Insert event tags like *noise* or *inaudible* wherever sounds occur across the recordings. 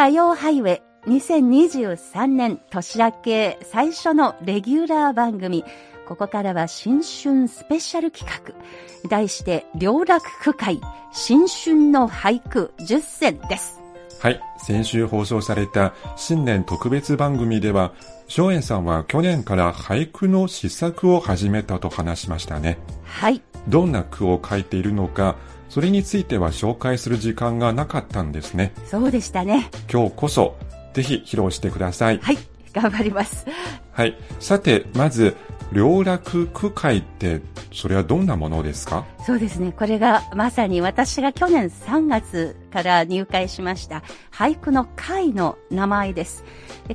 火曜ハイウェイ2023年年明け最初のレギュラー番組。ここからは新春スペシャル企画。題して、良楽区会新春の俳句10選です。はい。先週放送された新年特別番組では、松園さんは去年から俳句の試作を始めたと話しましたね。はい。どんな句を書いているのか、それについては紹介する時間がなかったんですね。そうでしたね。今日こそ、ぜひ披露してください。はい、頑張ります。はい。さて、まず、良楽区会ってそれはどんなものですか？そうですね。これがまさに私が去年3月から入会しました俳句の会の名前です。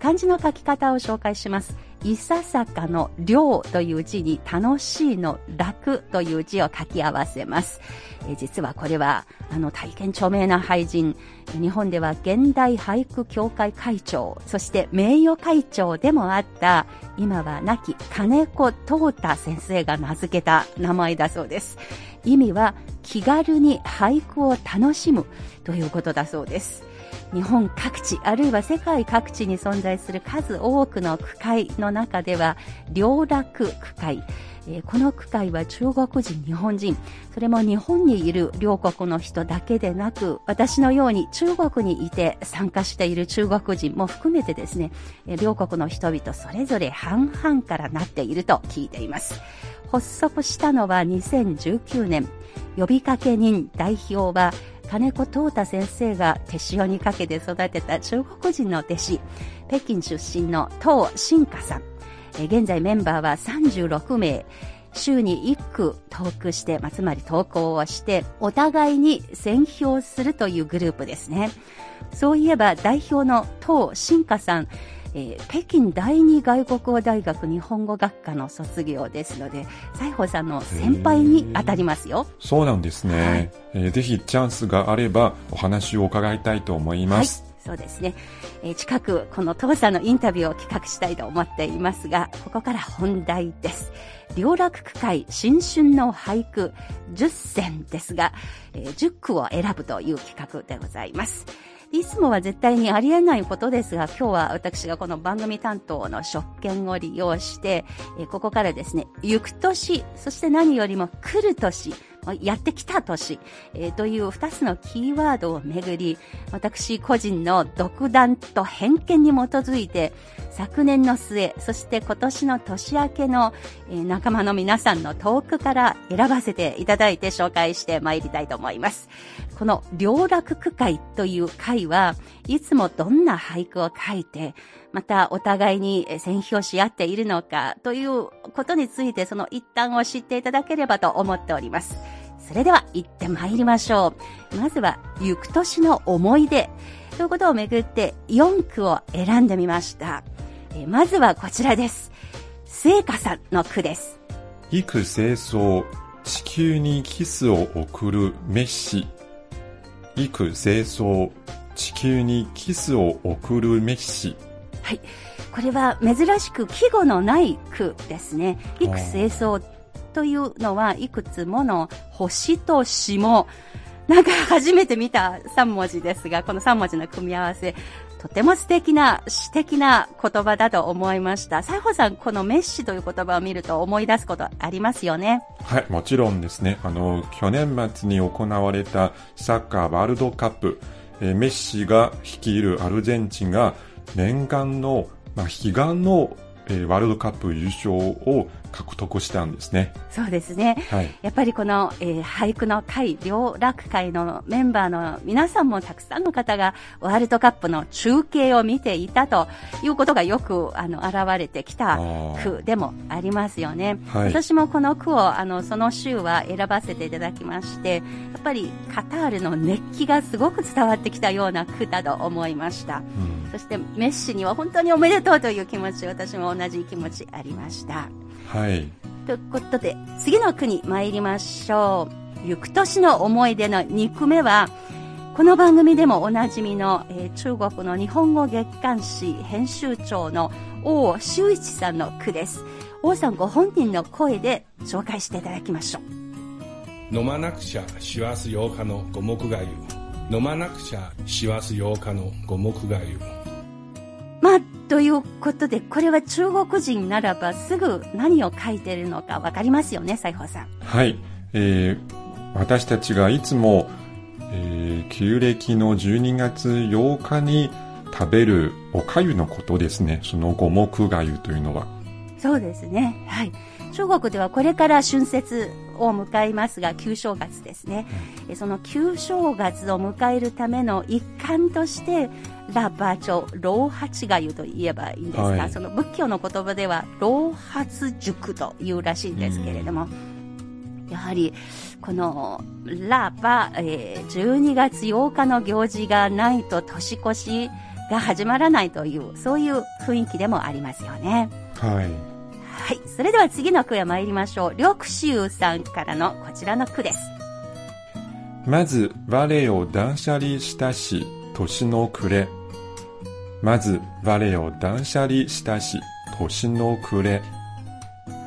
漢字の書き方を紹介します。いささかの良という字に楽しいの楽という字を書き合わせます。え実はこれは、あの、大変著名な俳人、日本では現代俳句協会会長、そして名誉会長でもあった、今は亡き金子東太先生が名付けた名前だそうです。意味は、気軽に俳句を楽しむということだそうです。日本各地、あるいは世界各地に存在する数多くの区会の中では、良楽区会。えこの区会は中国人、日本人、それも日本にいる両国の人だけでなく、私のように中国にいて参加している中国人も含めてですね、両国の人々それぞれ半々からなっていると聞いています。発足したのは2019年。呼びかけ人代表は金子東太先生が手塩にかけて育てた中国人の弟子、北京出身の東新華さん。現在メンバーは36名。週に1句トークして、まあ、つまり投稿をして、お互いに選評するというグループですね。そういえば代表の東新華さん、えー、北京第二外国語大学日本語学科の卒業ですので、西郷さんの先輩に当たりますよ。そうなんですね、はい、えー、ぜひチャンスがあればお話を伺いたいと思います。はいそうですね。えー、近く、この当社のインタビューを企画したいと思っていますが、ここから本題です。良楽区会新春の俳句10選ですが、えー、10句を選ぶという企画でございます。いつもは絶対にありえないことですが、今日は私がこの番組担当の職権を利用して、えここからですね、行く年、そして何よりも来る年、やってきた年、えー、という二つのキーワードをめぐり、私個人の独断と偏見に基づいて、昨年の末、そして今年の年明けの、えー、仲間の皆さんのトークから選ばせていただいて紹介してまいりたいと思います。この良楽区会という会はいつもどんな俳句を書いて、またお互いに選評し合っているのかということについてその一端を知っていただければと思っております。それでは行ってまいりましょう。まずは、行く年の思い出ということをめぐって4句を選んでみました。えまずはこちらです。聖火さんの句です。幾清掃、地球にキスを送るメッシ。幾清掃、地球にキスを送るメッシ。はい。これは珍しく季語のない句ですね。幾清掃というのはいくつもの星と霜。なんか初めて見た3文字ですが、この3文字の組み合わせ、とても素敵な、詩的な言葉だと思いました。西郷さん、このメッシという言葉を見ると思い出すことありますよねはい、もちろんですね。あの、去年末に行われたサッカーワールドカップ、えメッシが率いるアルゼンチンが念願の、まあ、悲願の、えー、ワールドカップ優勝を獲得したんですね。そうですね。はい、やっぱりこの、えー、俳句の会、両楽会のメンバーの皆さんもたくさんの方がワールドカップの中継を見ていたということがよくあの現れてきた句でもありますよね。はい、私もこの句をあのその週は選ばせていただきまして、やっぱりカタールの熱気がすごく伝わってきたような句だと思いました。うん、そしてメッシには本当におめでとうという気持ち、私も同じ気持ちありました。はい。ということで、次の句に参りましょう。行く年の思い出の2句目は、この番組でもおなじみの、えー、中国の日本語月刊誌編集長の王修一さんの句です。王さんご本人の声で紹介していただきましょう。飲まなくちゃ師走8日の五目がゆ。飲まなくちゃ師走8日の五目がゆ。まあ、ということで、これは中国人ならばすぐ何を書いているのかわかりますよね、西宝さん。はい。えー、私たちがいつも、えー、旧暦の12月8日に食べるおかゆのことですね。その五目がゆというのは。そうですね。はい。中国ではこれから春節を迎えますが、旧正月ですね。うん、その旧正月を迎えるための一環として、ラバチョ、老八がゆと言えばいいんですが、はい、その仏教の言葉では、老発塾というらしいんですけれども、うん、やはり、この、ラバ、えー、12月8日の行事がないと年越しが始まらないという、そういう雰囲気でもありますよね。はい。はい。それでは次の句へ参りましょう。緑秋さんからのこちらの句です。まず、我を断捨離したし、年の暮れ。まず、我を断捨離したし、年の暮れ。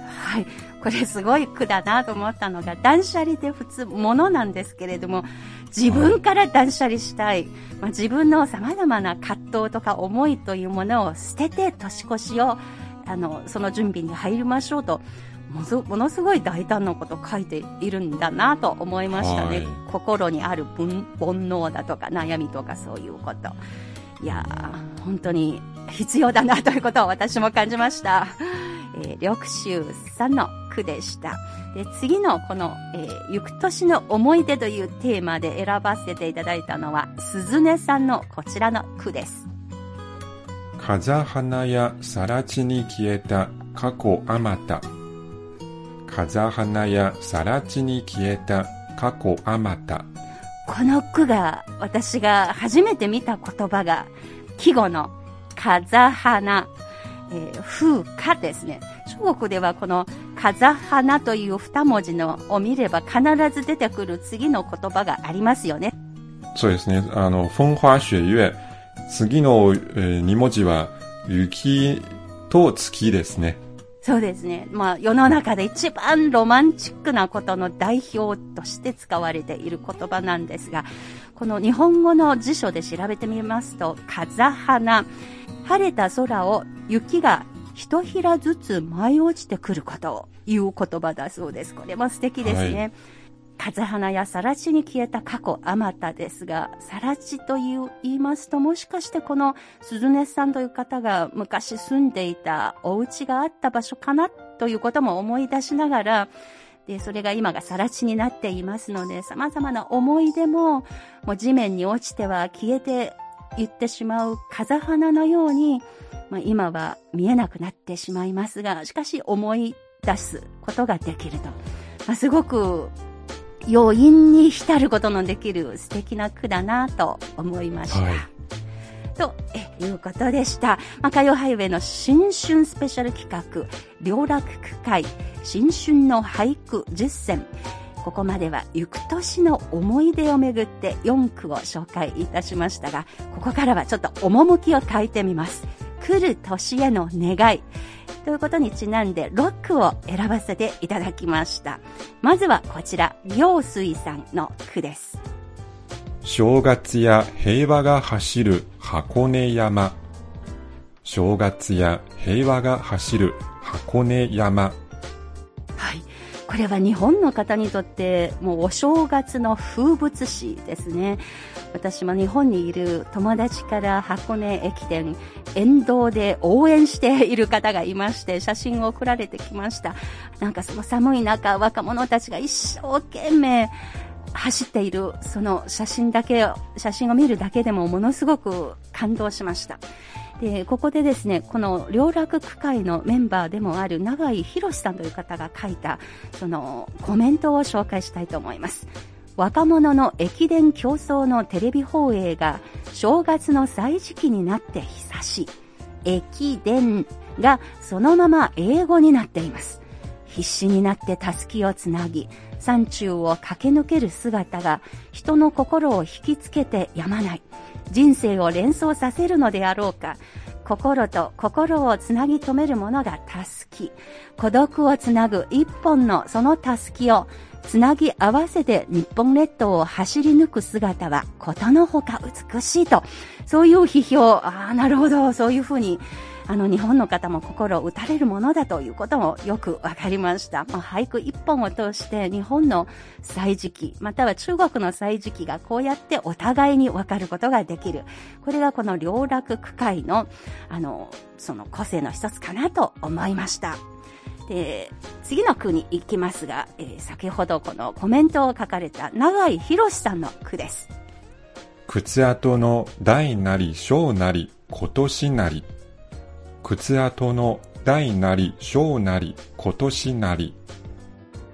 はい。これすごい句だなと思ったのが、断捨離って普通物なんですけれども、自分から断捨離したい。まあ、自分の様々な葛藤とか思いというものを捨てて年越しをあの、その準備に入りましょうと、ものすごい大胆なこと書いているんだなと思いましたね。はい、心にある煩悩だとか悩みとかそういうこと。いやー、本当に必要だなということを私も感じました。えー、緑秋さんの句でした。で、次のこの、えー、行く年の思い出というテーマで選ばせていただいたのは、鈴音さんのこちらの句です。風花やさら地に消えた過去あまた。風花やさら地に消えた過去あまた。この句が私が初めて見た言葉が季語の風花、えー、風花ですね。中国ではこの風花という二文字のを見れば必ず出てくる次の言葉がありますよね。そうですね。あの、風花雪月。次の、えー、2文字は雪と月ですね。そうですね。まあ、世の中で一番ロマンチックなことの代表として使われている言葉なんですが、この日本語の辞書で調べてみますと、風花、晴れた空を雪が一ひらずつ舞い落ちてくることを言う言葉だそうです。これも素敵ですね。はい風花やさら地に消えた過去あまたですが、さら地という言いますと、もしかしてこの鈴音さんという方が昔住んでいたお家があった場所かなということも思い出しながら、で、それが今がさら地になっていますので、様々な思い出も、もう地面に落ちては消えていってしまう風花のように、まあ、今は見えなくなってしまいますが、しかし思い出すことができると。まあ、すごく余韻に浸ることのできる素敵な句だなと思いました。はいということでした。まあ、火曜ハイウェイの新春スペシャル企画、両楽区会、新春の俳句実践。ここまでは行く年の思い出をめぐって4句を紹介いたしましたが、ここからはちょっと趣を変えてみます。来る年への願い。ということにちなんでロックを選ばせていただきました。まずはこちら、行水さんの句です。正月や平和が走る箱根山。正月や平和が走る箱根山。はい。これは日本の方にとってもうお正月の風物詩ですね。私も日本にいる友達から箱根駅伝沿道で応援している方がいまして写真を送られてきましたなんかその寒い中若者たちが一生懸命走っているその写真だけ写真を見るだけでもものすごく感動しましたでここでですねこの両楽区会のメンバーでもある永井博さんという方が書いたそのコメントを紹介したいと思います若者の駅伝競争のテレビ放映が正月の歳時期になって久し。駅伝がそのまま英語になっています。必死になってたすきをつなぎ、山中を駆け抜ける姿が人の心を引きつけてやまない。人生を連想させるのであろうか。心と心をつなぎ止めるものがたすき。孤独をつなぐ一本のそのたすきをつなぎ合わせて日本列島を走り抜く姿はことのほか美しいと、そういう批評、ああ、なるほど、そういうふうに、あの、日本の方も心を打たれるものだということもよくわかりました。まあ、俳句一本を通して日本の歳時記、または中国の歳時記がこうやってお互いにわかることができる。これがこの両楽区会の、あの、その個性の一つかなと思いました。で、次の句に行きますが、えー、先ほどこのコメントを書かれた長井博さんの句です。靴跡の大なり小なり今年なり。靴跡の大なり小なり今年なり。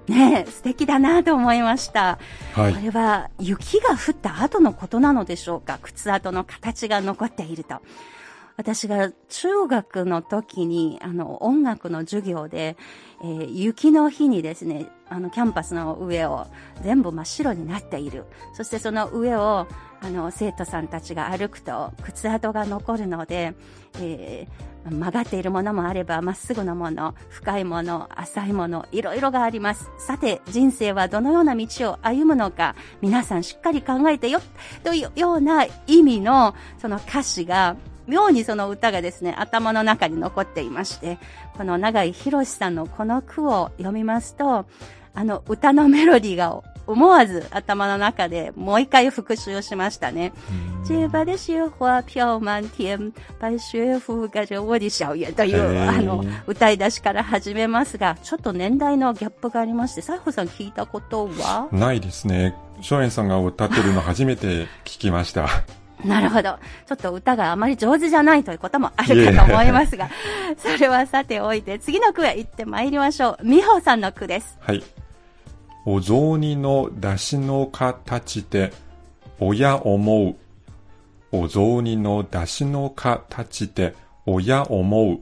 ねえ、素敵だなと思いました。はい。これは雪が降った後のことなのでしょうか？靴跡の形が残っていると。私が中学の時に、あの、音楽の授業で、えー、雪の日にですね、あの、キャンパスの上を全部真っ白になっている。そしてその上を、あの、生徒さんたちが歩くと、靴跡が残るので、えー、曲がっているものもあれば、まっすぐのもの、深いもの、浅いもの、いろいろがあります。さて、人生はどのような道を歩むのか、皆さんしっかり考えてよ、というような意味の、その歌詞が、妙にその歌がですね、頭の中に残っていまして、この長井博さんのこの句を読みますと、あの歌のメロディーが思わず頭の中でもう一回復習しましたね。结巴的雪花飘满天，白雪覆盖着我的校園という、あの、歌い出しから始めますが、ちょっと年代のギャップがありまして、サイホさん聞いたことは？ないですね。松園さんが歌ってるの初めて聞きました。*laughs* なるほど。ちょっと歌があまり上手じゃないということもあるかと思いますが、それはさておいて、次の句へ行ってまいりましょう。美穂さんの句です。はい。お雑煮の出汁の形で、親思う。お雑煮の出汁の形で、親思う。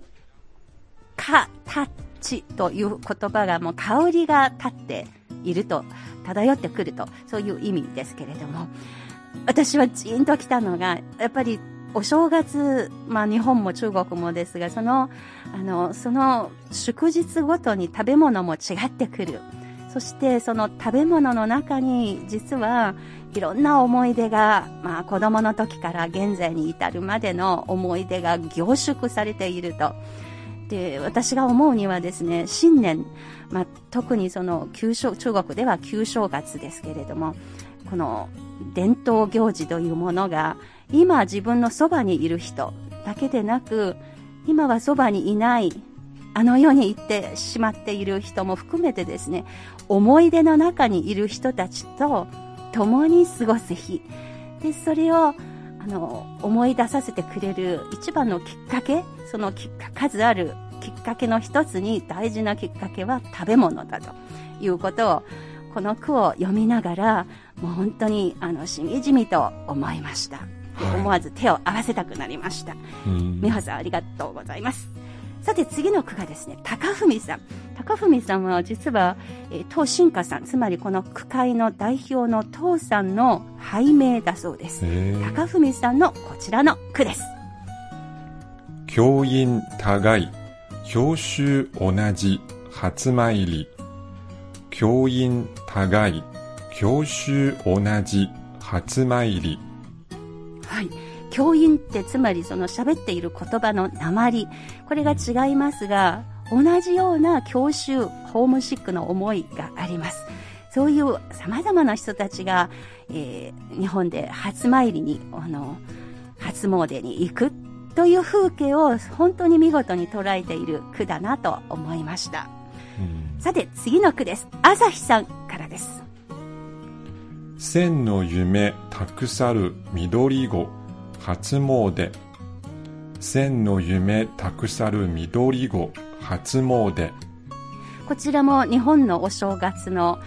形という言葉がもう香りが立っていると、漂ってくると、そういう意味ですけれども、私はジーンと来たのが、やっぱりお正月、まあ日本も中国もですが、その、あの、その祝日ごとに食べ物も違ってくる。そしてその食べ物の中に実はいろんな思い出が、まあ子供の時から現在に至るまでの思い出が凝縮されていると。で、私が思うにはですね、新年、まあ特にその旧正、中国では旧正月ですけれども、この伝統行事というものが今自分のそばにいる人だけでなく今はそばにいないあの世に行ってしまっている人も含めてですね思い出の中にいる人たちと共に過ごす日でそれをあの思い出させてくれる一番のきっかけその数あるきっかけの一つに大事なきっかけは食べ物だということをこの句を読みながら、もう本当に、あの、しみじみと思いました。はい、思わず手を合わせたくなりました。美穂さん、ありがとうございます。さて次の句がですね、高文さん。高文さんは実は、えー、東進化さん、つまりこの区会の代表の東さんの拝命だそうです。高文さんのこちらの句です。教員互い、教習同じ、初参り。教員互い、教習同じ、初参り。はい。教員ってつまりその喋っている言葉の鉛。これが違いますが、同じような教習、ホームシックの思いがあります。そういう様々な人たちが、えー、日本で初参りに、あの、初詣に行くという風景を本当に見事に捉えている句だなと思いました。さて、次の句です。朝日さんからです。千の夢たくさる緑子初詣千の夢たくさる緑子初詣こちらも日本のお正月の、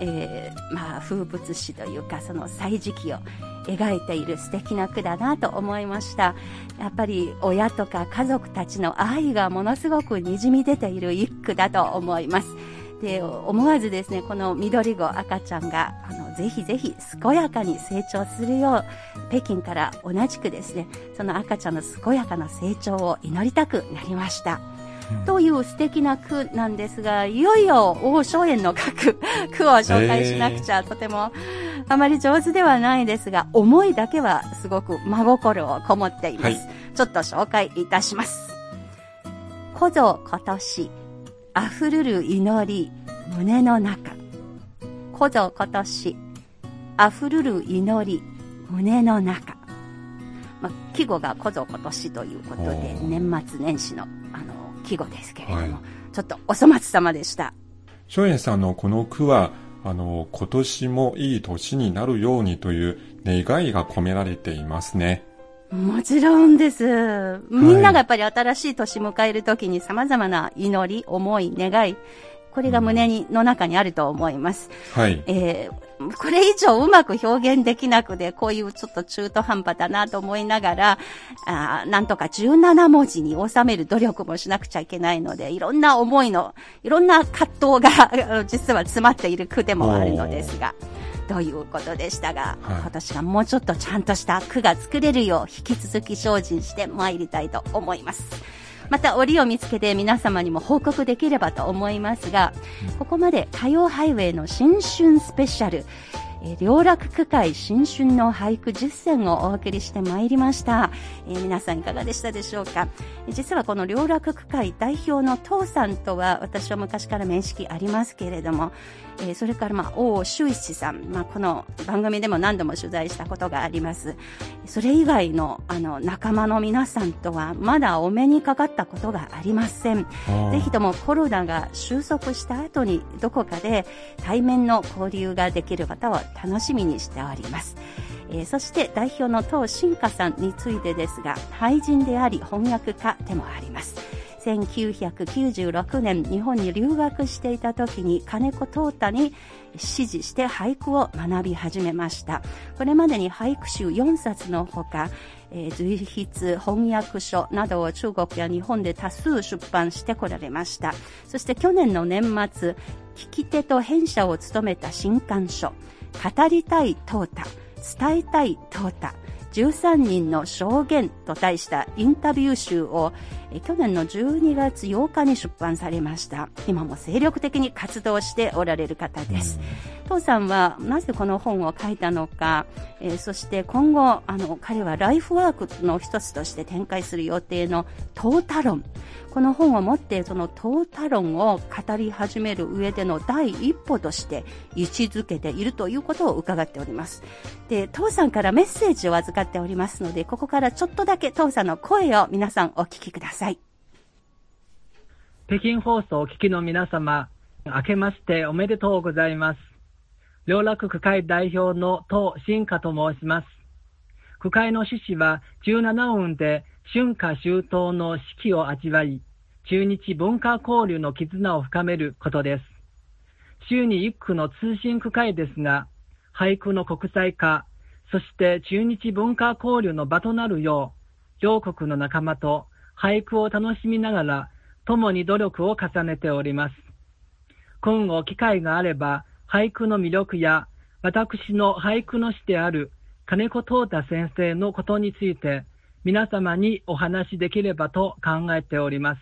えー、まあ、風物詩というかその歳時記を描いている素敵な句だなと思いました。やっぱり親とか家族たちの愛がものすごく滲み出ている一句だと思います。で、思わずですね、この緑子赤ちゃんが、あの、ぜひぜひ健やかに成長するよう、北京から同じくですね、その赤ちゃんの健やかな成長を祈りたくなりました。という素敵な句なんですが、いよいよ王昭炎の書く *laughs* 句を紹介しなくちゃ、とてもあまり上手ではないですが、思いだけはすごく真心をこもっています。はい、ちょっと紹介いたします。小僧今年、溢るる祈り、胸の中。小僧今年、溢るる祈り、胸の中。まあ、季語が小僧今年ということで、年末年始の、季語ですけれども、はい、ちょっとお粗末様でした。松園さんのこの句は、あの、今年もいい年になるようにという願いが込められていますね。もちろんです。みんながやっぱり新しい年迎えるときに様々な祈り、思い、願い、これが胸に、の中にあると思います。はい。えー、これ以上うまく表現できなくて、こういうちょっと中途半端だなと思いながら、あなんとか17文字に収める努力もしなくちゃいけないので、いろんな思いの、いろんな葛藤が *laughs* 実は詰まっている句でもあるのですが。ということでしたが、はい、今年はもうちょっとちゃんとした句が作れるよう引き続き精進して参りたいと思います。また折を見つけて皆様にも報告できればと思いますが、ここまで火曜ハイウェイの新春スペシャル、えー、両楽区会新春の俳句実践をお送りしてまいりました、えー、皆さんいかがでしたでしょうか？実はこの両楽区会代表の父さんとは私は昔から面識ありますけれども、えー、それからまあ王修一さん、まあ、この番組でも何度も取材したことがあります。それ以外のあの仲間の皆さんとはまだお目にかかったことがありません。ぜひともコロナが収束した後にどこかで対面の交流ができる方を楽しみにしております。えー、そして代表の東進化さんについてですが、俳人であり翻訳家でもあります。1996年日本に留学していた時に金子東太に指示して俳句を学び始めました。これまでに俳句集4冊のほか、えー、随筆、翻訳書などを中国や日本で多数出版してこられました。そして去年の年末、聞き手と編者を務めた新刊書、語りたい淘汰、伝えたい淘汰、13人の証言と題したインタビュー集を去年の12月8日に出版されました。今も精力的に活動しておられる方です。父さんはなぜこの本を書いたのか、えー、そして今後、あの、彼はライフワークの一つとして展開する予定のトータ論。この本を持ってそのトータ論を語り始める上での第一歩として位置づけているということを伺っております。で、父さんからメッセージを預かっておりますので、ここからちょっとだけ父さんの声を皆さんお聞きください。北京放送をお聞きの皆様、明けましておめでとうございます。両楽区会代表の東進化と申します。区会の趣旨は17音で春夏秋冬の四季を味わい、中日文化交流の絆を深めることです。週に一区の通信区会ですが、俳句の国際化、そして中日文化交流の場となるよう、両国の仲間と俳句を楽しみながら、共に努力を重ねております。今後機会があれば、俳句の魅力や、私の俳句の師である金子東太先生のことについて、皆様にお話しできればと考えております。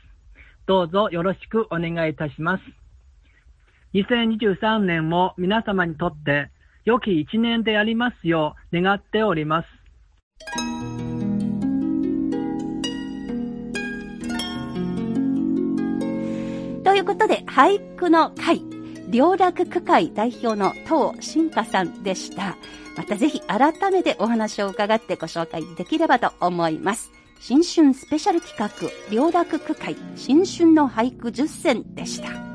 どうぞよろしくお願いいたします。2023年も皆様にとって良き一年でありますよう願っております。ということで、俳句の会、両楽区会代表の藤新華さんでした。またぜひ改めてお話を伺ってご紹介できればと思います。新春スペシャル企画、両楽区会、新春の俳句10選でした。